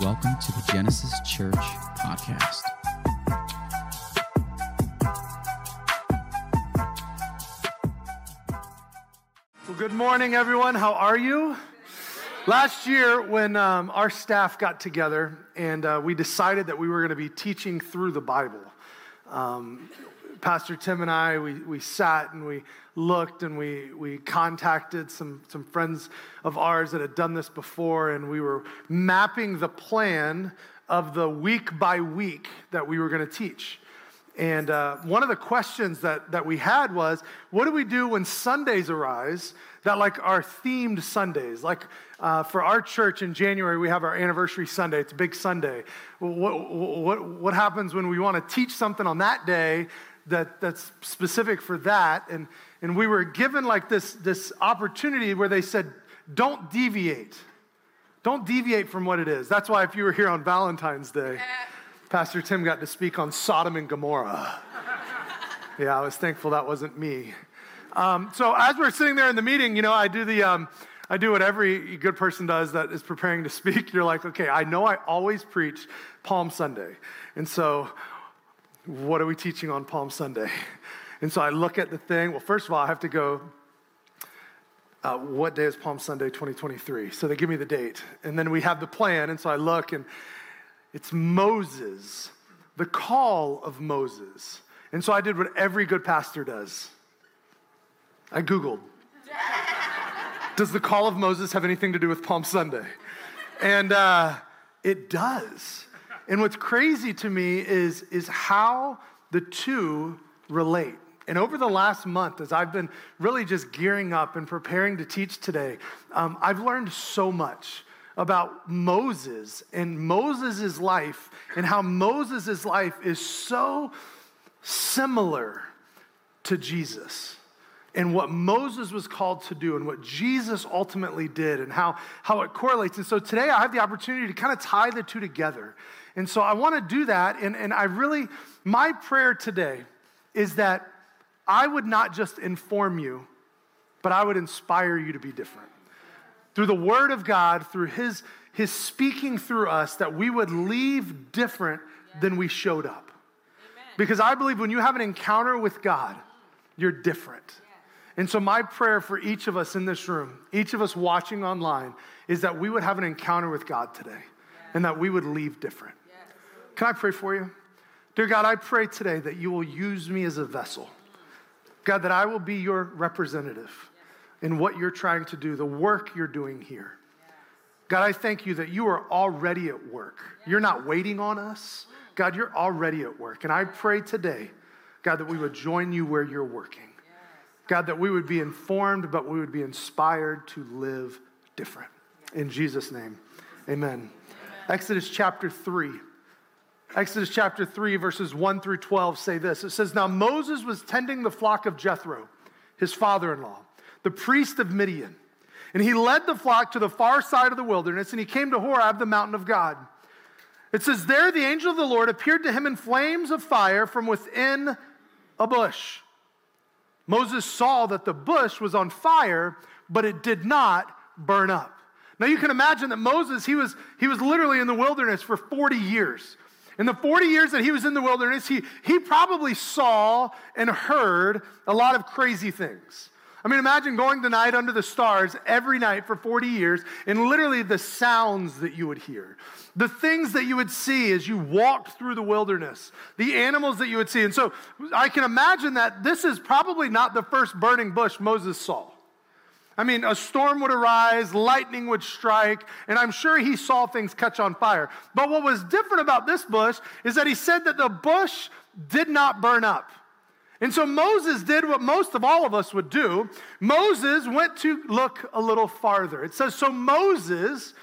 Welcome to the Genesis Church podcast. Well, good morning, everyone. How are you? Last year, when um, our staff got together and uh, we decided that we were going to be teaching through the Bible, um, Pastor Tim and I, we, we sat and we looked and we, we contacted some, some friends of ours that had done this before, and we were mapping the plan of the week by week that we were going to teach. And uh, one of the questions that, that we had was, what do we do when Sundays arise that like are themed Sundays? Like uh, for our church in January, we have our anniversary Sunday. It's a big Sunday. What, what, what happens when we want to teach something on that day that, that's specific for that? And, and we were given like this, this opportunity where they said, don't deviate. Don't deviate from what it is. That's why if you were here on Valentine's Day, Pastor Tim got to speak on Sodom and Gomorrah. yeah, I was thankful that wasn't me. Um, so as we're sitting there in the meeting, you know, I do the, um, I do what every good person does that is preparing to speak. You're like, okay, I know I always preach Palm Sunday, and so what are we teaching on Palm Sunday? And so I look at the thing. Well, first of all, I have to go. Uh, what day is Palm Sunday 2023? So they give me the date. And then we have the plan. And so I look, and it's Moses, the call of Moses. And so I did what every good pastor does I Googled, does the call of Moses have anything to do with Palm Sunday? And uh, it does. And what's crazy to me is, is how the two relate. And over the last month, as I've been really just gearing up and preparing to teach today, um, I've learned so much about Moses and Moses' life and how Moses' life is so similar to Jesus and what Moses was called to do and what Jesus ultimately did and how, how it correlates. And so today I have the opportunity to kind of tie the two together. And so I want to do that. And, and I really, my prayer today is that I would not just inform you, but I would inspire you to be different through the Word of God, through His, His speaking through us, that we would leave different than we showed up. Amen. Because I believe when you have an encounter with God, you're different. And so, my prayer for each of us in this room, each of us watching online, is that we would have an encounter with God today and that we would leave different. Can I pray for you? Dear God, I pray today that you will use me as a vessel. God, that I will be your representative in what you're trying to do, the work you're doing here. God, I thank you that you are already at work. You're not waiting on us. God, you're already at work. And I pray today, God, that we would join you where you're working. God, that we would be informed, but we would be inspired to live different. In Jesus' name, amen. amen. Exodus chapter 3. Exodus chapter 3, verses 1 through 12 say this It says, Now Moses was tending the flock of Jethro, his father in law the priest of Midian. And he led the flock to the far side of the wilderness, and he came to Horeb, the mountain of God. It says, There the angel of the Lord appeared to him in flames of fire from within a bush. Moses saw that the bush was on fire, but it did not burn up. Now you can imagine that Moses, he was, he was literally in the wilderness for 40 years. In the 40 years that he was in the wilderness, he, he probably saw and heard a lot of crazy things. I mean, imagine going to night under the stars every night for 40 years and literally the sounds that you would hear, the things that you would see as you walked through the wilderness, the animals that you would see. And so I can imagine that this is probably not the first burning bush Moses saw. I mean, a storm would arise, lightning would strike, and I'm sure he saw things catch on fire. But what was different about this bush is that he said that the bush did not burn up. And so Moses did what most of all of us would do. Moses went to look a little farther. It says, So Moses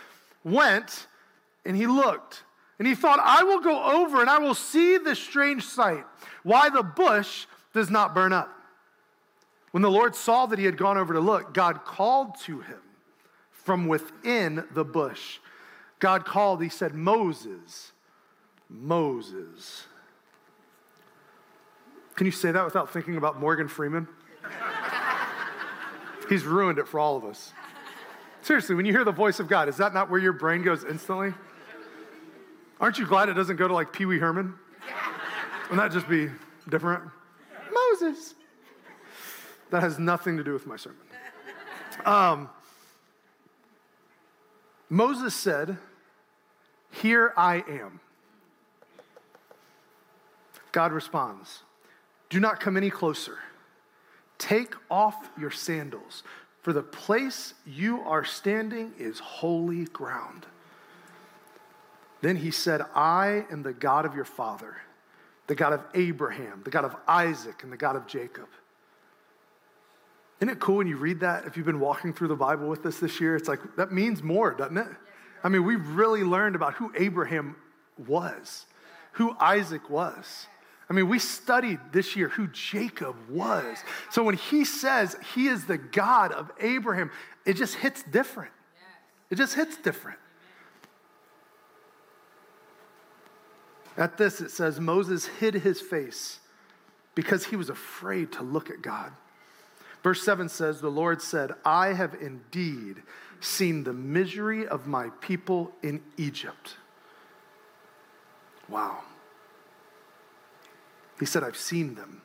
went and he looked and he thought, I will go over and I will see this strange sight, why the bush does not burn up. When the Lord saw that he had gone over to look, God called to him from within the bush. God called, he said, Moses, Moses. Can you say that without thinking about Morgan Freeman? He's ruined it for all of us. Seriously, when you hear the voice of God, is that not where your brain goes instantly? Aren't you glad it doesn't go to like Pee Wee Herman? Wouldn't that just be different? Moses. That has nothing to do with my sermon. Um, Moses said, Here I am. God responds, Do not come any closer. Take off your sandals, for the place you are standing is holy ground. Then he said, I am the God of your father, the God of Abraham, the God of Isaac, and the God of Jacob. Isn't it cool when you read that? If you've been walking through the Bible with us this year, it's like that means more, doesn't it? I mean, we've really learned about who Abraham was, who Isaac was. I mean, we studied this year who Jacob was. So when he says he is the God of Abraham, it just hits different. It just hits different. At this, it says Moses hid his face because he was afraid to look at God. Verse 7 says, The Lord said, I have indeed seen the misery of my people in Egypt. Wow. He said, I've seen them.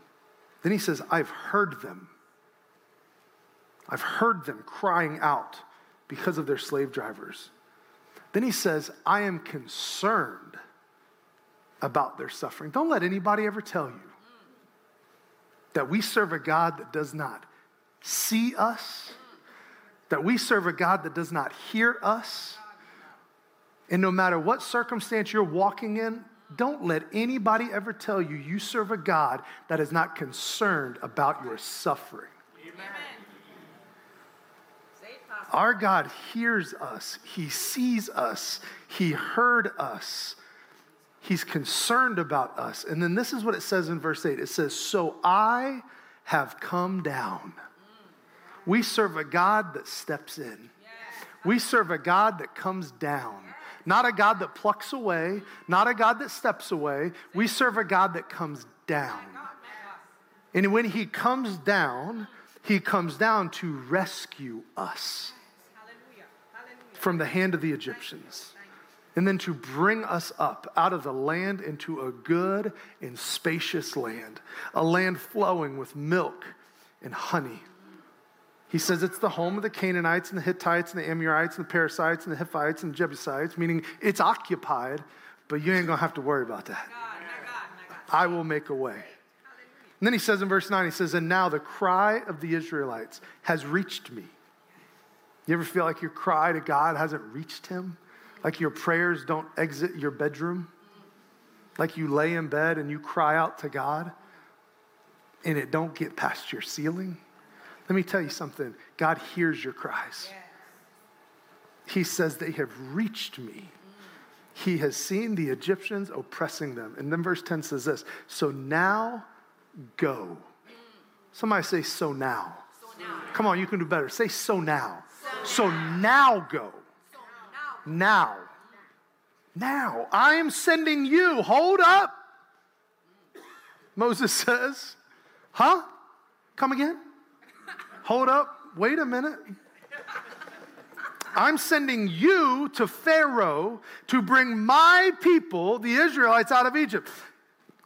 Then he says, I've heard them. I've heard them crying out because of their slave drivers. Then he says, I am concerned about their suffering. Don't let anybody ever tell you that we serve a God that does not see us, that we serve a God that does not hear us. And no matter what circumstance you're walking in, don't let anybody ever tell you you serve a God that is not concerned about your suffering. Amen. Our God hears us, He sees us, He heard us. He's concerned about us. And then this is what it says in verse 8 it says, So I have come down. We serve a God that steps in. We serve a God that comes down. Not a God that plucks away, not a God that steps away. We serve a God that comes down. And when he comes down, he comes down to rescue us from the hand of the Egyptians and then to bring us up out of the land into a good and spacious land, a land flowing with milk and honey. He says it's the home of the Canaanites and the Hittites and the Amorites and the Perizzites and the Hivites and the Jebusites, meaning it's occupied, but you ain't gonna have to worry about that. I will make a way. And then he says in verse 9, he says, And now the cry of the Israelites has reached me. You ever feel like your cry to God hasn't reached him? Like your prayers don't exit your bedroom? Like you lay in bed and you cry out to God and it don't get past your ceiling? Let me tell you something God hears your cries. He says, They have reached me. He has seen the Egyptians oppressing them. And then verse 10 says this So now go. Somebody say, So now. So now. Come on, you can do better. Say, So now. So, so now go. So now. now. Now. I am sending you. Hold up. Moses says, Huh? Come again? Hold up, wait a minute. I'm sending you to Pharaoh to bring my people, the Israelites, out of Egypt.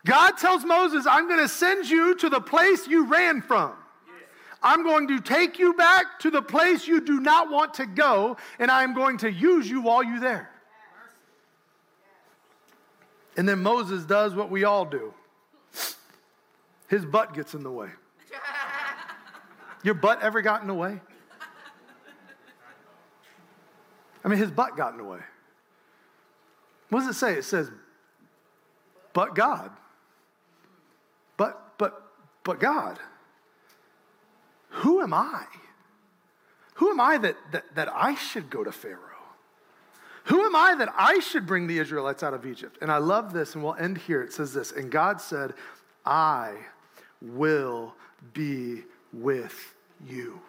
God tells Moses, I'm going to send you to the place you ran from. I'm going to take you back to the place you do not want to go, and I'm going to use you while you're there. And then Moses does what we all do his butt gets in the way. Your butt ever got in the way? I mean, his butt got in the way. What does it say? It says, but God. But, but, but God. Who am I? Who am I that, that, that I should go to Pharaoh? Who am I that I should bring the Israelites out of Egypt? And I love this, and we'll end here. It says this And God said, I will be with you.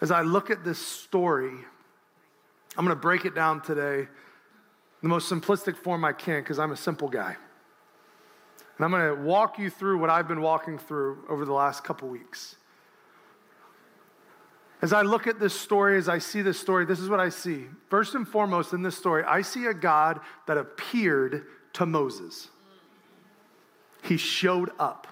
As I look at this story, I'm going to break it down today the most simplistic form I can because I'm a simple guy. And I'm going to walk you through what I've been walking through over the last couple weeks. As I look at this story, as I see this story, this is what I see. First and foremost in this story, I see a God that appeared to Moses. He showed up,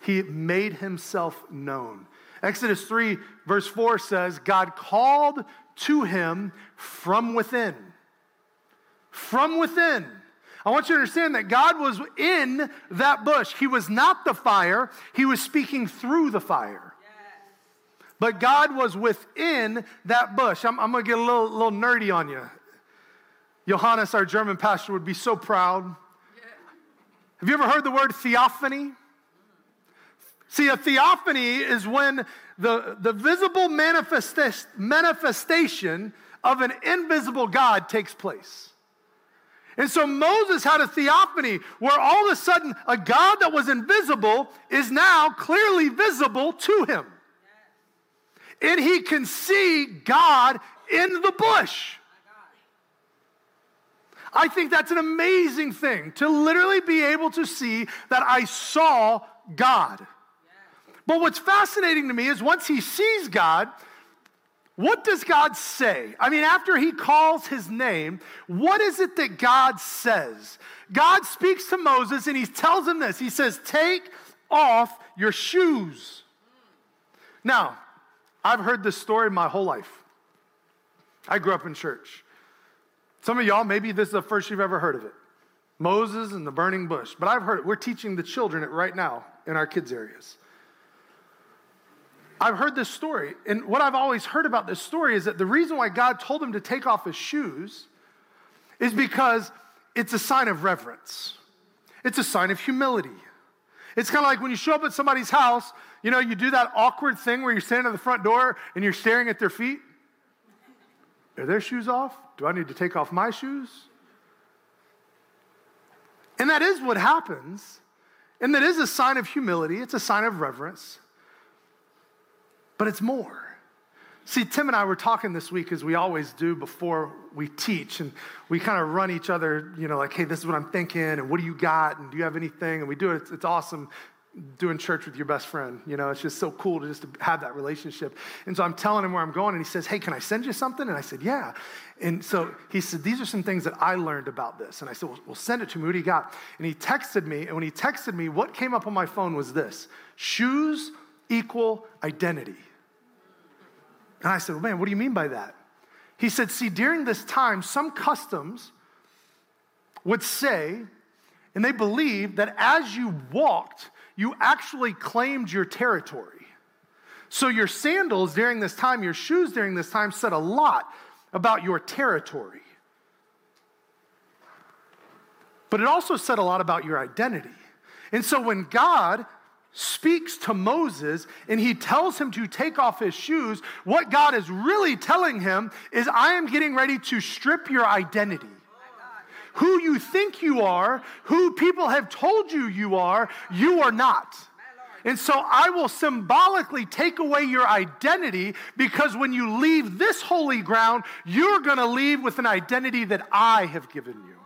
he made himself known. Exodus 3, verse 4 says, God called to him from within. From within. I want you to understand that God was in that bush. He was not the fire, He was speaking through the fire. But God was within that bush. I'm, I'm going to get a little, little nerdy on you. Johannes, our German pastor, would be so proud. Have you ever heard the word theophany? See, a theophany is when the, the visible manifesta- manifestation of an invisible God takes place. And so Moses had a theophany where all of a sudden a God that was invisible is now clearly visible to him. And he can see God in the bush. I think that's an amazing thing to literally be able to see that I saw God. But what's fascinating to me is once he sees God, what does God say? I mean, after he calls his name, what is it that God says? God speaks to Moses and he tells him this He says, Take off your shoes. Now, I've heard this story my whole life. I grew up in church. Some of y'all, maybe this is the first you've ever heard of it Moses and the burning bush. But I've heard it. We're teaching the children it right now in our kids' areas. I've heard this story, and what I've always heard about this story is that the reason why God told him to take off his shoes is because it's a sign of reverence, it's a sign of humility. It's kind of like when you show up at somebody's house, you know, you do that awkward thing where you're standing at the front door and you're staring at their feet. Are their shoes off? Do I need to take off my shoes? And that is what happens. And that is a sign of humility, it's a sign of reverence. But it's more. See, Tim and I were talking this week, as we always do before we teach, and we kind of run each other, you know, like, hey, this is what I'm thinking, and what do you got, and do you have anything? And we do it. It's, it's awesome doing church with your best friend. You know, it's just so cool to just to have that relationship. And so I'm telling him where I'm going, and he says, Hey, can I send you something? And I said, Yeah. And so he said, These are some things that I learned about this. And I said, Well, well send it to me. What do you got? And he texted me, and when he texted me, what came up on my phone was this shoes equal identity. And I said, well, Man, what do you mean by that? He said, See, during this time, some customs would say, and they believed that as you walked, you actually claimed your territory. So your sandals during this time, your shoes during this time said a lot about your territory. But it also said a lot about your identity. And so when God speaks to Moses and he tells him to take off his shoes, what God is really telling him is, I am getting ready to strip your identity. Who you think you are, who people have told you you are, you are not. And so I will symbolically take away your identity because when you leave this holy ground, you're going to leave with an identity that I have given you.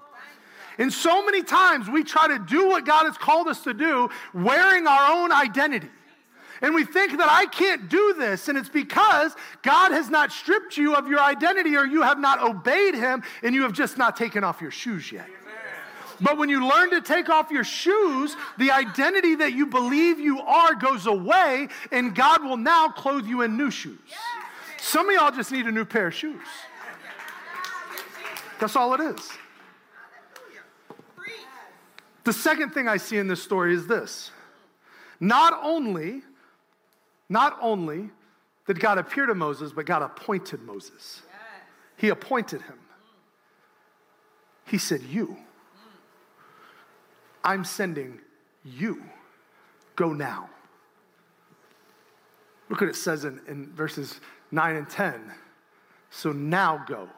And so many times we try to do what God has called us to do wearing our own identity. And we think that I can't do this, and it's because God has not stripped you of your identity or you have not obeyed Him and you have just not taken off your shoes yet. But when you learn to take off your shoes, the identity that you believe you are goes away, and God will now clothe you in new shoes. Some of y'all just need a new pair of shoes. That's all it is. The second thing I see in this story is this. Not only, not only did God appear to Moses, but God appointed Moses. He appointed him. He said, You. I'm sending you. Go now. Look what it says in, in verses 9 and 10. So now go.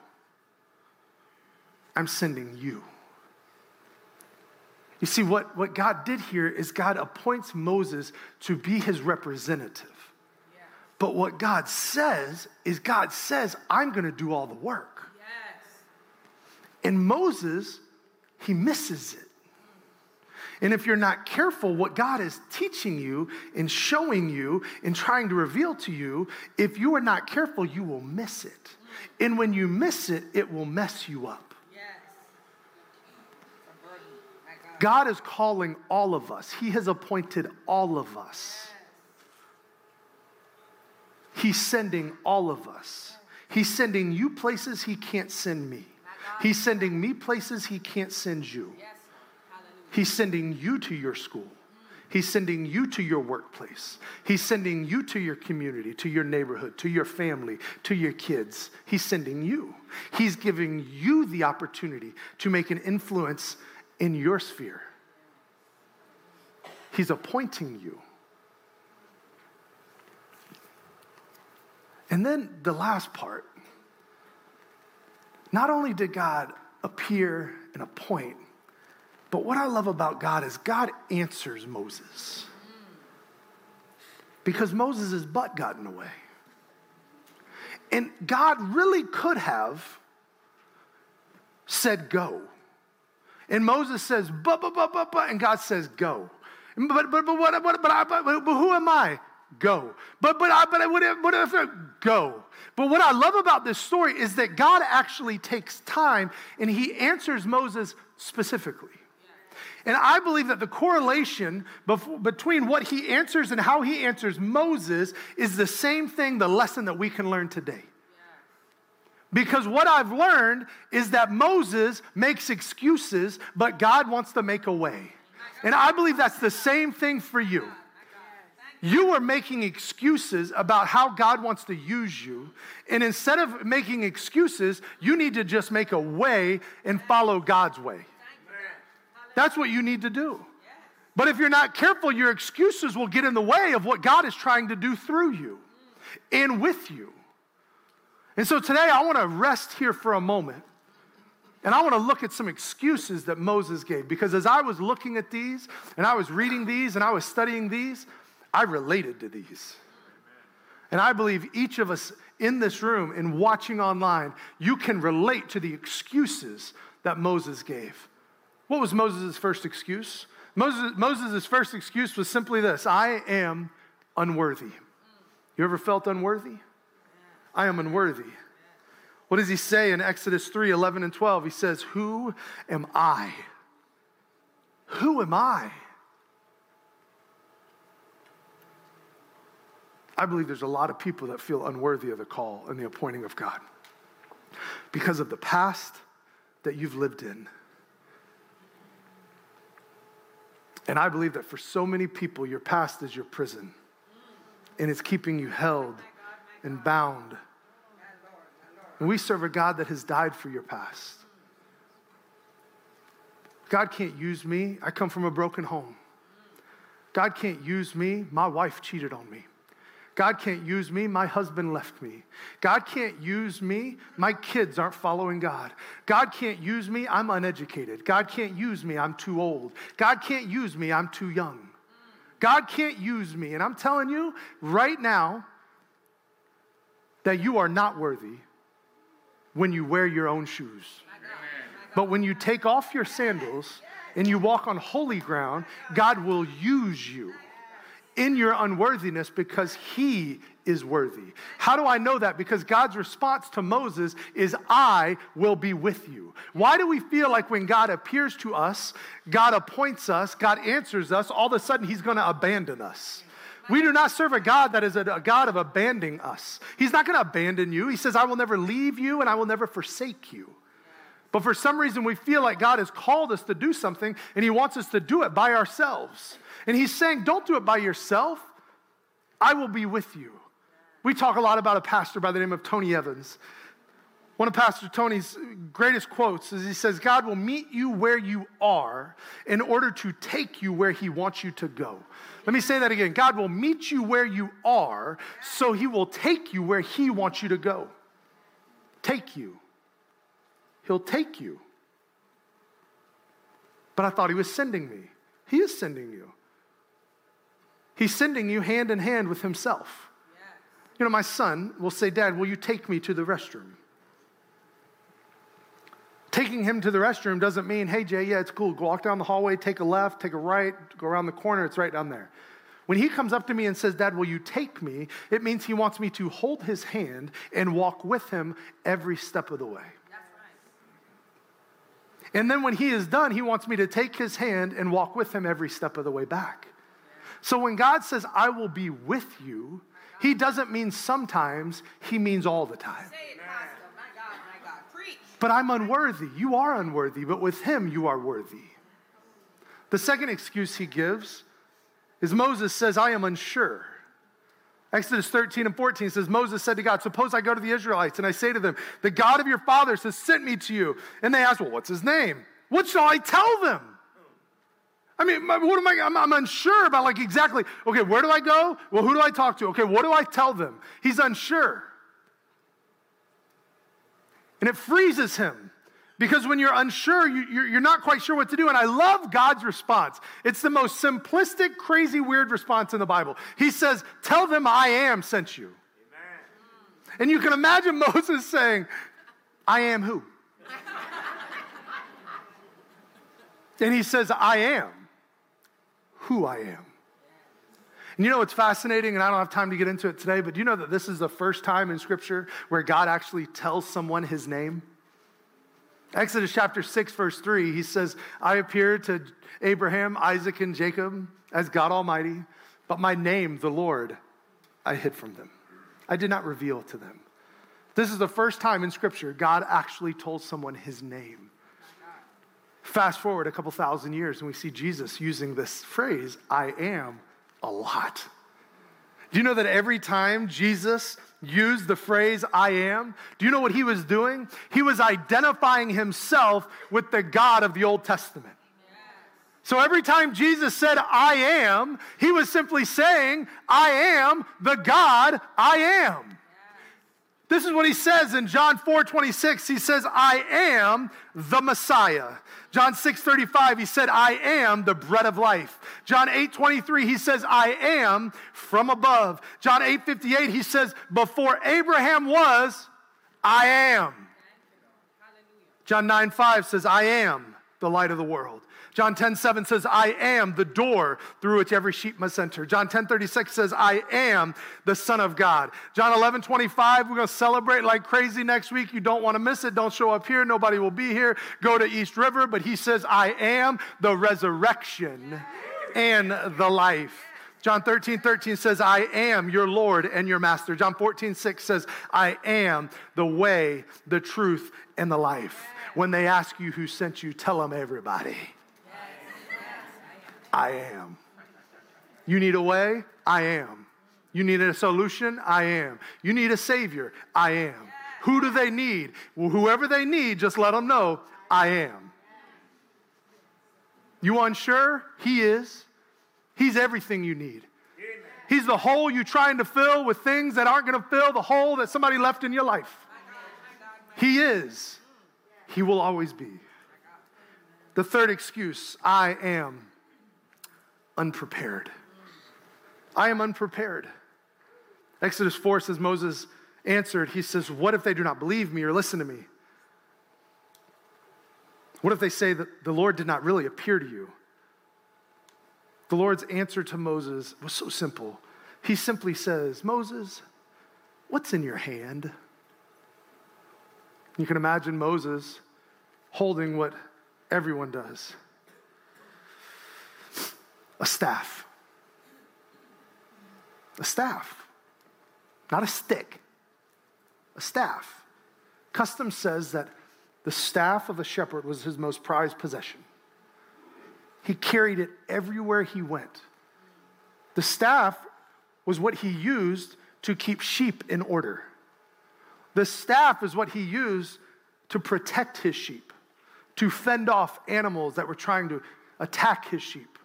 I'm sending you. You see, what, what God did here is God appoints Moses to be his representative. But what God says is God says, I'm going to do all the work. Yes. And Moses, he misses it. And if you're not careful, what God is teaching you and showing you and trying to reveal to you, if you are not careful, you will miss it. And when you miss it, it will mess you up. God is calling all of us, He has appointed all of us. He's sending all of us. He's sending you places He can't send me. He's sending me places He can't send you. He's sending you to your school. He's sending you to your workplace. He's sending you to your community, to your neighborhood, to your family, to your kids. He's sending you. He's giving you the opportunity to make an influence in your sphere. He's appointing you. And then the last part not only did God appear and appoint, but what I love about God is God answers Moses. Because Moses' butt got in the way. And God really could have said, Go. And Moses says, but, but, but, but, and God says, go. But, but, but, what, but, but, but, but who am I? Go. But, but, I, but, what if, what if, go. But what I love about this story is that God actually takes time and he answers Moses specifically. And I believe that the correlation between what he answers and how he answers Moses is the same thing, the lesson that we can learn today. Because what I've learned is that Moses makes excuses, but God wants to make a way. And I believe that's the same thing for you. You are making excuses about how God wants to use you. And instead of making excuses, you need to just make a way and follow God's way. That's what you need to do. But if you're not careful, your excuses will get in the way of what God is trying to do through you and with you. And so today I want to rest here for a moment. And I want to look at some excuses that Moses gave because as I was looking at these and I was reading these and I was studying these, I related to these. And I believe each of us in this room and watching online, you can relate to the excuses that Moses gave. What was Moses' first excuse? Moses' Moses' first excuse was simply this I am unworthy. You ever felt unworthy? I am unworthy. What does he say in Exodus 3 11 and 12? He says, Who am I? Who am I? I believe there's a lot of people that feel unworthy of the call and the appointing of God because of the past that you've lived in. And I believe that for so many people, your past is your prison and it's keeping you held and bound. And we serve a God that has died for your past. God can't use me. I come from a broken home. God can't use me. My wife cheated on me. God can't use me. My husband left me. God can't use me. My kids aren't following God. God can't use me. I'm uneducated. God can't use me. I'm too old. God can't use me. I'm too young. God can't use me. And I'm telling you right now that you are not worthy when you wear your own shoes. But when you take off your sandals and you walk on holy ground, God will use you in your unworthiness because he is worthy. How do I know that? Because God's response to Moses is, I will be with you. Why do we feel like when God appears to us, God appoints us, God answers us, all of a sudden he's gonna abandon us? We do not serve a God that is a, God of abandoning us. He's not gonna abandon you. He says, I will never leave you and I will never forsake you. But for some reason, we feel like God has called us to do something and He wants us to do it by ourselves. And He's saying, Don't do it by yourself. I will be with you. We talk a lot about a pastor by the name of Tony Evans. One of Pastor Tony's greatest quotes is he says, God will meet you where you are in order to take you where He wants you to go. Let me say that again. God will meet you where you are so He will take you where He wants you to go. Take you. He'll take you. But I thought he was sending me. He is sending you. He's sending you hand in hand with himself. You know, my son will say, Dad, will you take me to the restroom? Taking him to the restroom doesn't mean, hey, Jay, yeah, it's cool. Go walk down the hallway, take a left, take a right, go around the corner, it's right down there. When he comes up to me and says, Dad, will you take me? It means he wants me to hold his hand and walk with him every step of the way. And then when he is done, he wants me to take his hand and walk with him every step of the way back. So when God says, I will be with you, he doesn't mean sometimes, he means all the time. But I'm unworthy. You are unworthy, but with him, you are worthy. The second excuse he gives is Moses says, I am unsure. Exodus 13 and 14 says, Moses said to God, Suppose I go to the Israelites and I say to them, The God of your fathers has sent me to you. And they ask, Well, what's his name? What shall I tell them? I mean, what am I? I'm, I'm, unsure about like exactly, okay, where do I go? Well, who do I talk to? Okay, what do I tell them? He's unsure. And it freezes him because when you're unsure, you, are not quite sure what to do. And I love God's response. It's the most simplistic, crazy, weird response in the Bible. He says, Tell them I am sent you. Amen. And you can imagine Moses saying, I am who? and he says, I am who I am. And you know what's fascinating, and I don't have time to get into it today, but do you know that this is the first time in Scripture where God actually tells someone his name? Exodus chapter 6, verse 3, he says, I appeared to Abraham, Isaac, and Jacob as God Almighty, but my name, the Lord, I hid from them. I did not reveal to them. This is the first time in Scripture God actually told someone his name. Fast forward a couple thousand years, and we see Jesus using this phrase, I am, a lot. Do you know that every time Jesus used the phrase I am, do you know what he was doing? He was identifying himself with the God of the Old Testament. So every time Jesus said, I am, he was simply saying, I am the God I am. This is what he says in John 4 26. He says, I am the Messiah. John 6 35, he said, I am the bread of life. John 8 23, he says, I am from above. John 8 58, he says, Before Abraham was, I am. John 9 5 says, I am the light of the world. John 10 7 says, I am the door through which every sheep must enter. John 10 36 says, I am the Son of God. John 11 25, we're going to celebrate like crazy next week. You don't want to miss it. Don't show up here. Nobody will be here. Go to East River. But he says, I am the resurrection and the life. John 13, 13 says, I am your Lord and your master. John 14, 6 says, I am the way, the truth, and the life. When they ask you who sent you, tell them everybody. I am. You need a way? I am. You need a solution? I am. You need a savior? I am. Who do they need? Well, whoever they need, just let them know I am. You unsure? He is. He's everything you need. He's the hole you're trying to fill with things that aren't going to fill the hole that somebody left in your life. He is. He will always be. The third excuse I am unprepared. I am unprepared. Exodus 4 says, Moses answered, He says, What if they do not believe me or listen to me? What if they say that the Lord did not really appear to you? The Lord's answer to Moses was so simple. He simply says, Moses, what's in your hand? You can imagine Moses holding what everyone does a staff. A staff, not a stick, a staff. Custom says that the staff of a shepherd was his most prized possession. He carried it everywhere he went. The staff was what he used to keep sheep in order. The staff is what he used to protect his sheep, to fend off animals that were trying to attack his sheep.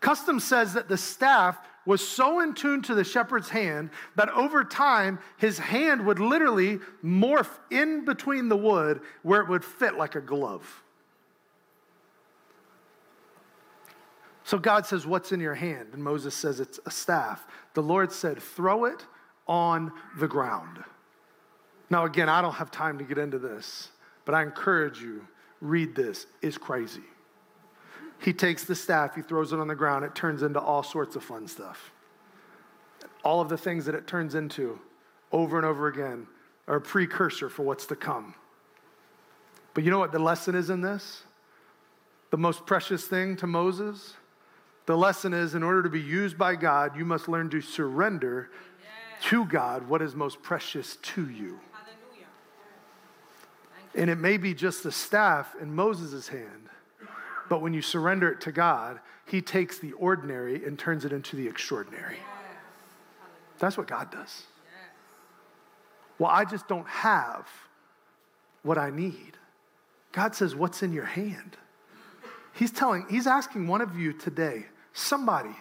Custom says that the staff was so in tune to the shepherd's hand that over time his hand would literally morph in between the wood where it would fit like a glove. So God says, What's in your hand? And Moses says, It's a staff. The Lord said, Throw it on the ground. Now, again, I don't have time to get into this, but I encourage you, read this, It's crazy. He takes the staff, he throws it on the ground, it turns into all sorts of fun stuff. All of the things that it turns into over and over again are a precursor for what's to come. But you know what the lesson is in this? The most precious thing to Moses? The lesson is in order to be used by God, you must learn to surrender to God what is most precious to you. And it may be just the staff in Moses' hand, but when you surrender it to God, He takes the ordinary and turns it into the extraordinary. That's what God does. Well, I just don't have what I need. God says, What's in your hand? He's telling, He's asking one of you today, somebody,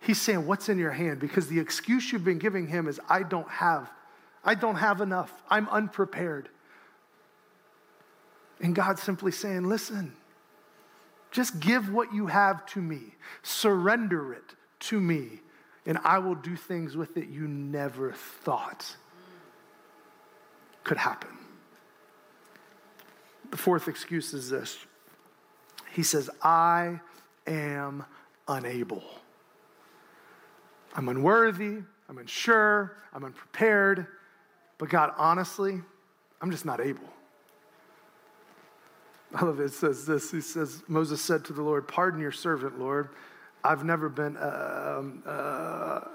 He's saying, What's in your hand? Because the excuse you've been giving Him is, I don't have. I don't have enough. I'm unprepared. And God's simply saying, Listen, just give what you have to me, surrender it to me, and I will do things with it you never thought could happen. The fourth excuse is this He says, I am unable. I'm unworthy, I'm unsure, I'm unprepared, but God, honestly, I'm just not able. I love it. It says this. He says, Moses said to the Lord, Pardon your servant, Lord. I've never been uh, um, uh,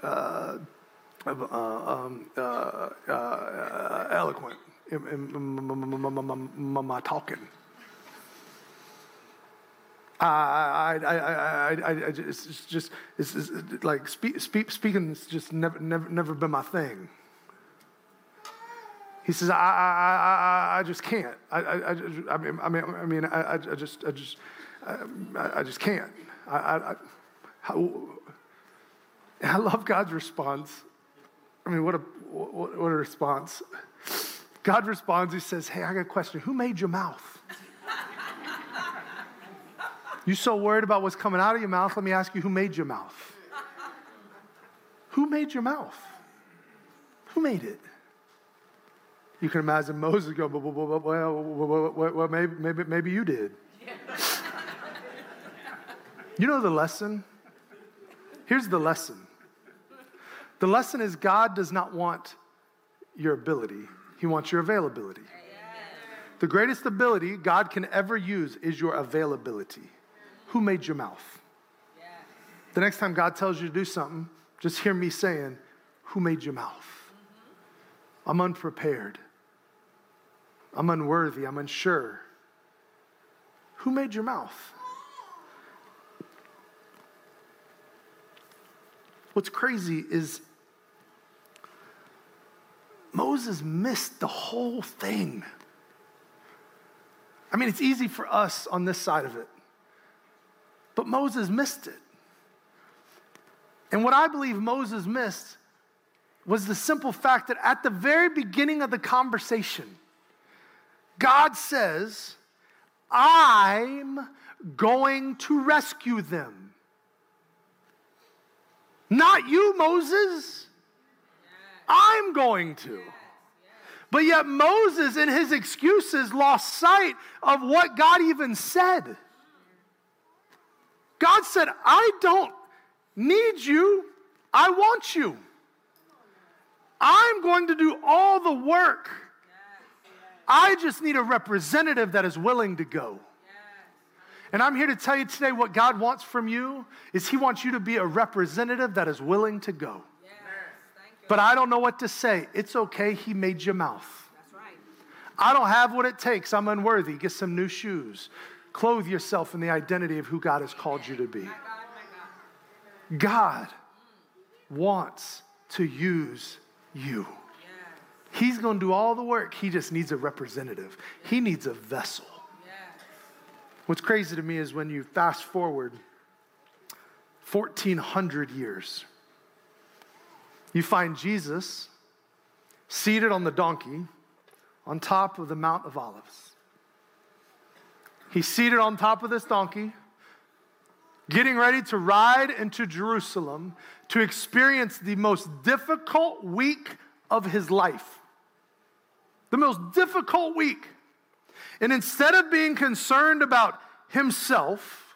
uh, um, eloquent in my talking. I, I, I, I, I, it's just, it's, like speak, speak, speaking's just never, never, never been my thing. He says, I, I, I, I just can't. I, I, I, mean, I mean, I, mean I, I just, I just, I, I just can't. I, I, I, I love God's response. I mean, what a, what, what a response. God responds, He says, Hey, I got a question. Who made your mouth? you so worried about what's coming out of your mouth? Let me ask you, who made your mouth? Who made your mouth? Who made it? You can imagine Moses go, well, well, well, well maybe, maybe, maybe you did. you know the lesson? Here's the lesson the lesson is God does not want your ability, He wants your availability. The greatest ability God can ever use is your availability. Who made your mouth? The next time God tells you to do something, just hear me saying, Who made your mouth? I'm unprepared. I'm unworthy, I'm unsure. Who made your mouth? What's crazy is Moses missed the whole thing. I mean, it's easy for us on this side of it, but Moses missed it. And what I believe Moses missed was the simple fact that at the very beginning of the conversation, God says, I'm going to rescue them. Not you, Moses. I'm going to. But yet, Moses, in his excuses, lost sight of what God even said. God said, I don't need you, I want you. I'm going to do all the work. I just need a representative that is willing to go. And I'm here to tell you today what God wants from you is He wants you to be a representative that is willing to go. But I don't know what to say. It's okay. He made your mouth. Right. I don't have what it takes. I'm unworthy. Get some new shoes. Clothe yourself in the identity of who God has called you to be. God wants to use you. He's going to do all the work. He just needs a representative, he needs a vessel. What's crazy to me is when you fast forward 1400 years you find Jesus seated on the donkey on top of the Mount of Olives. He's seated on top of this donkey, getting ready to ride into Jerusalem to experience the most difficult week of his life. The most difficult week. And instead of being concerned about himself,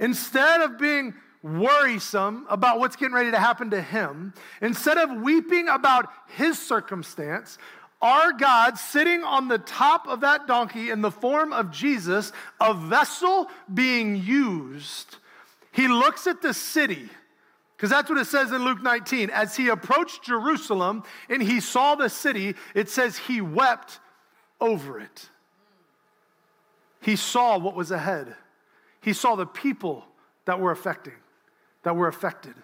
instead of being worrisome about what's getting ready to happen to him, instead of weeping about his circumstance, our God sitting on the top of that donkey in the form of Jesus, a vessel being used, he looks at the city. Because that's what it says in Luke 19. As he approached Jerusalem and he saw the city, it says he wept over it. He saw what was ahead. He saw the people that were affecting, that were affected.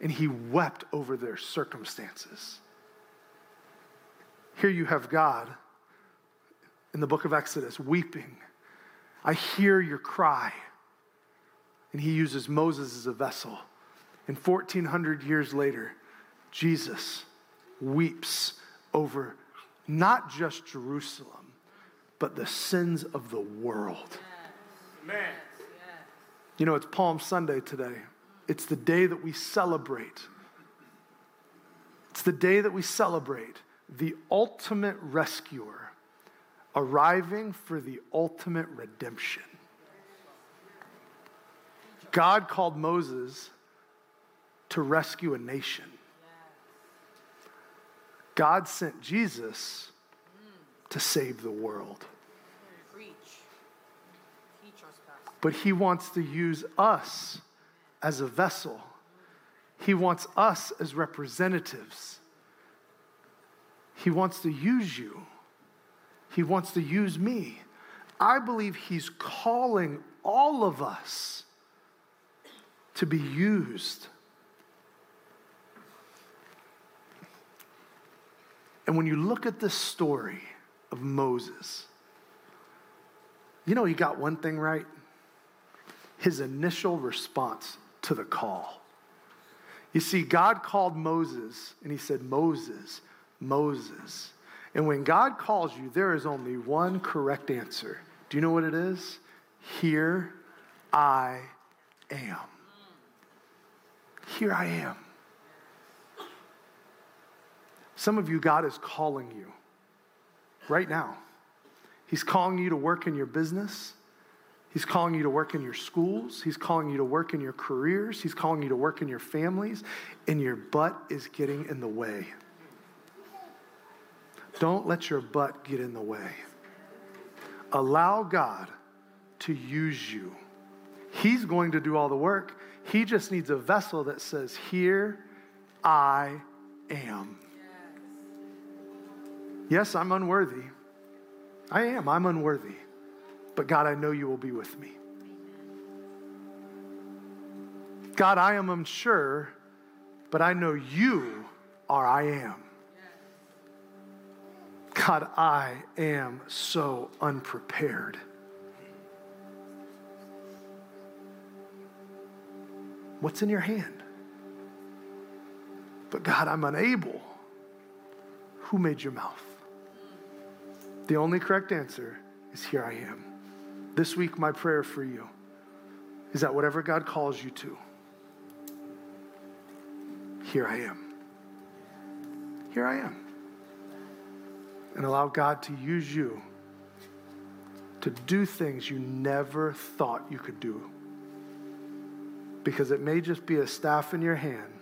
And he wept over their circumstances. Here you have God in the book of Exodus weeping. I hear your cry. And he uses Moses as a vessel. And 1400 years later, Jesus weeps over not just Jerusalem, but the sins of the world. Amen. You know, it's Palm Sunday today. It's the day that we celebrate. It's the day that we celebrate the ultimate rescuer arriving for the ultimate redemption. God called Moses to rescue a nation. God sent Jesus to save the world. But he wants to use us as a vessel. He wants us as representatives he wants to use you, He wants to use me. I believe He's calling all of us to be used. And when you look at this story of Moses, you know, he got one thing right his initial response to the call. You see, God called Moses and he said, Moses, Moses. And when God calls you, there is only one correct answer. Do you know what it is? Here I am. Here I am. Some of you, God is calling you right now. He's calling you to work in your business. He's calling you to work in your schools. He's calling you to work in your careers. He's calling you to work in your families. And your butt is getting in the way. Don't let your butt get in the way. Allow God to use you. He's going to do all the work. He just needs a vessel that says, Here I am. Yes, I'm unworthy. I am. I'm unworthy. But God, I know you will be with me. God, I am unsure, but I know you are I am. God, I am so unprepared. What's in your hand? But God, I'm unable. Who made your mouth? The only correct answer is here I am. This week, my prayer for you is that whatever God calls you to, here I am. Here I am and allow God to use you to do things you never thought you could do. Because it may just be a staff in your hand,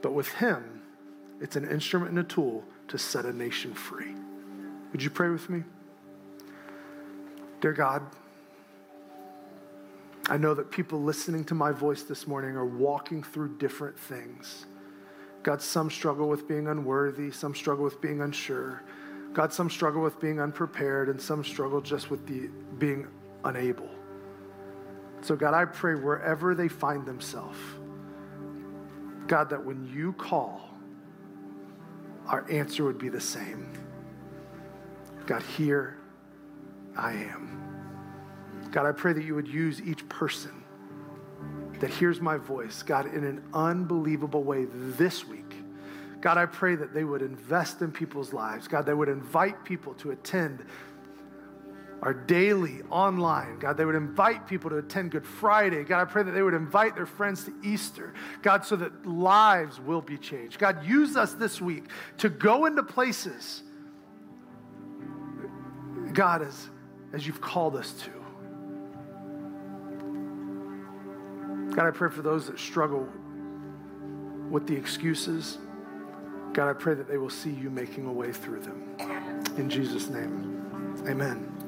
but with Him, it's an instrument and a tool to set a nation free. Would you pray with me? Dear God, I know that people listening to my voice this morning are walking through different things. God, some struggle with being unworthy, some struggle with being unsure. God, some struggle with being unprepared, and some struggle just with the, being unable. So, God, I pray wherever they find themselves, God, that when you call, our answer would be the same. God, here I am. God, I pray that you would use each person that hears my voice, God, in an unbelievable way this week God, I pray that they would invest in people's lives. God, they would invite people to attend our daily online. God, they would invite people to attend Good Friday. God, I pray that they would invite their friends to Easter. God, so that lives will be changed. God, use us this week to go into places God, as, as you've called us to. God, I pray for those that struggle with the excuses. God, I pray that they will see you making a way through them. In Jesus' name, amen.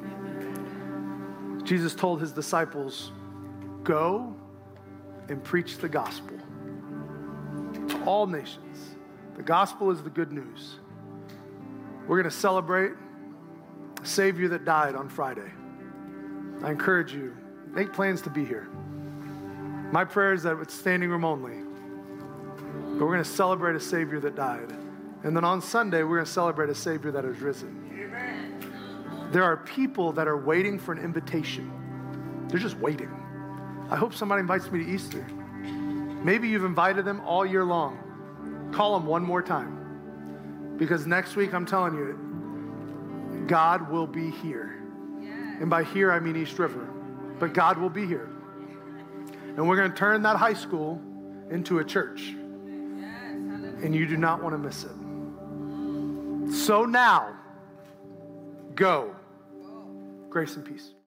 Jesus told his disciples, Go and preach the gospel to all nations. The gospel is the good news. We're going to celebrate a Savior that died on Friday. I encourage you, make plans to be here. My prayer is that it's standing room only. But we're going to celebrate a Savior that died. And then on Sunday, we're going to celebrate a Savior that has risen. There are people that are waiting for an invitation, they're just waiting. I hope somebody invites me to Easter. Maybe you've invited them all year long. Call them one more time. Because next week, I'm telling you, God will be here. And by here, I mean East River. But God will be here. And we're going to turn that high school into a church. And you do not want to miss it. So now, go. Grace and peace.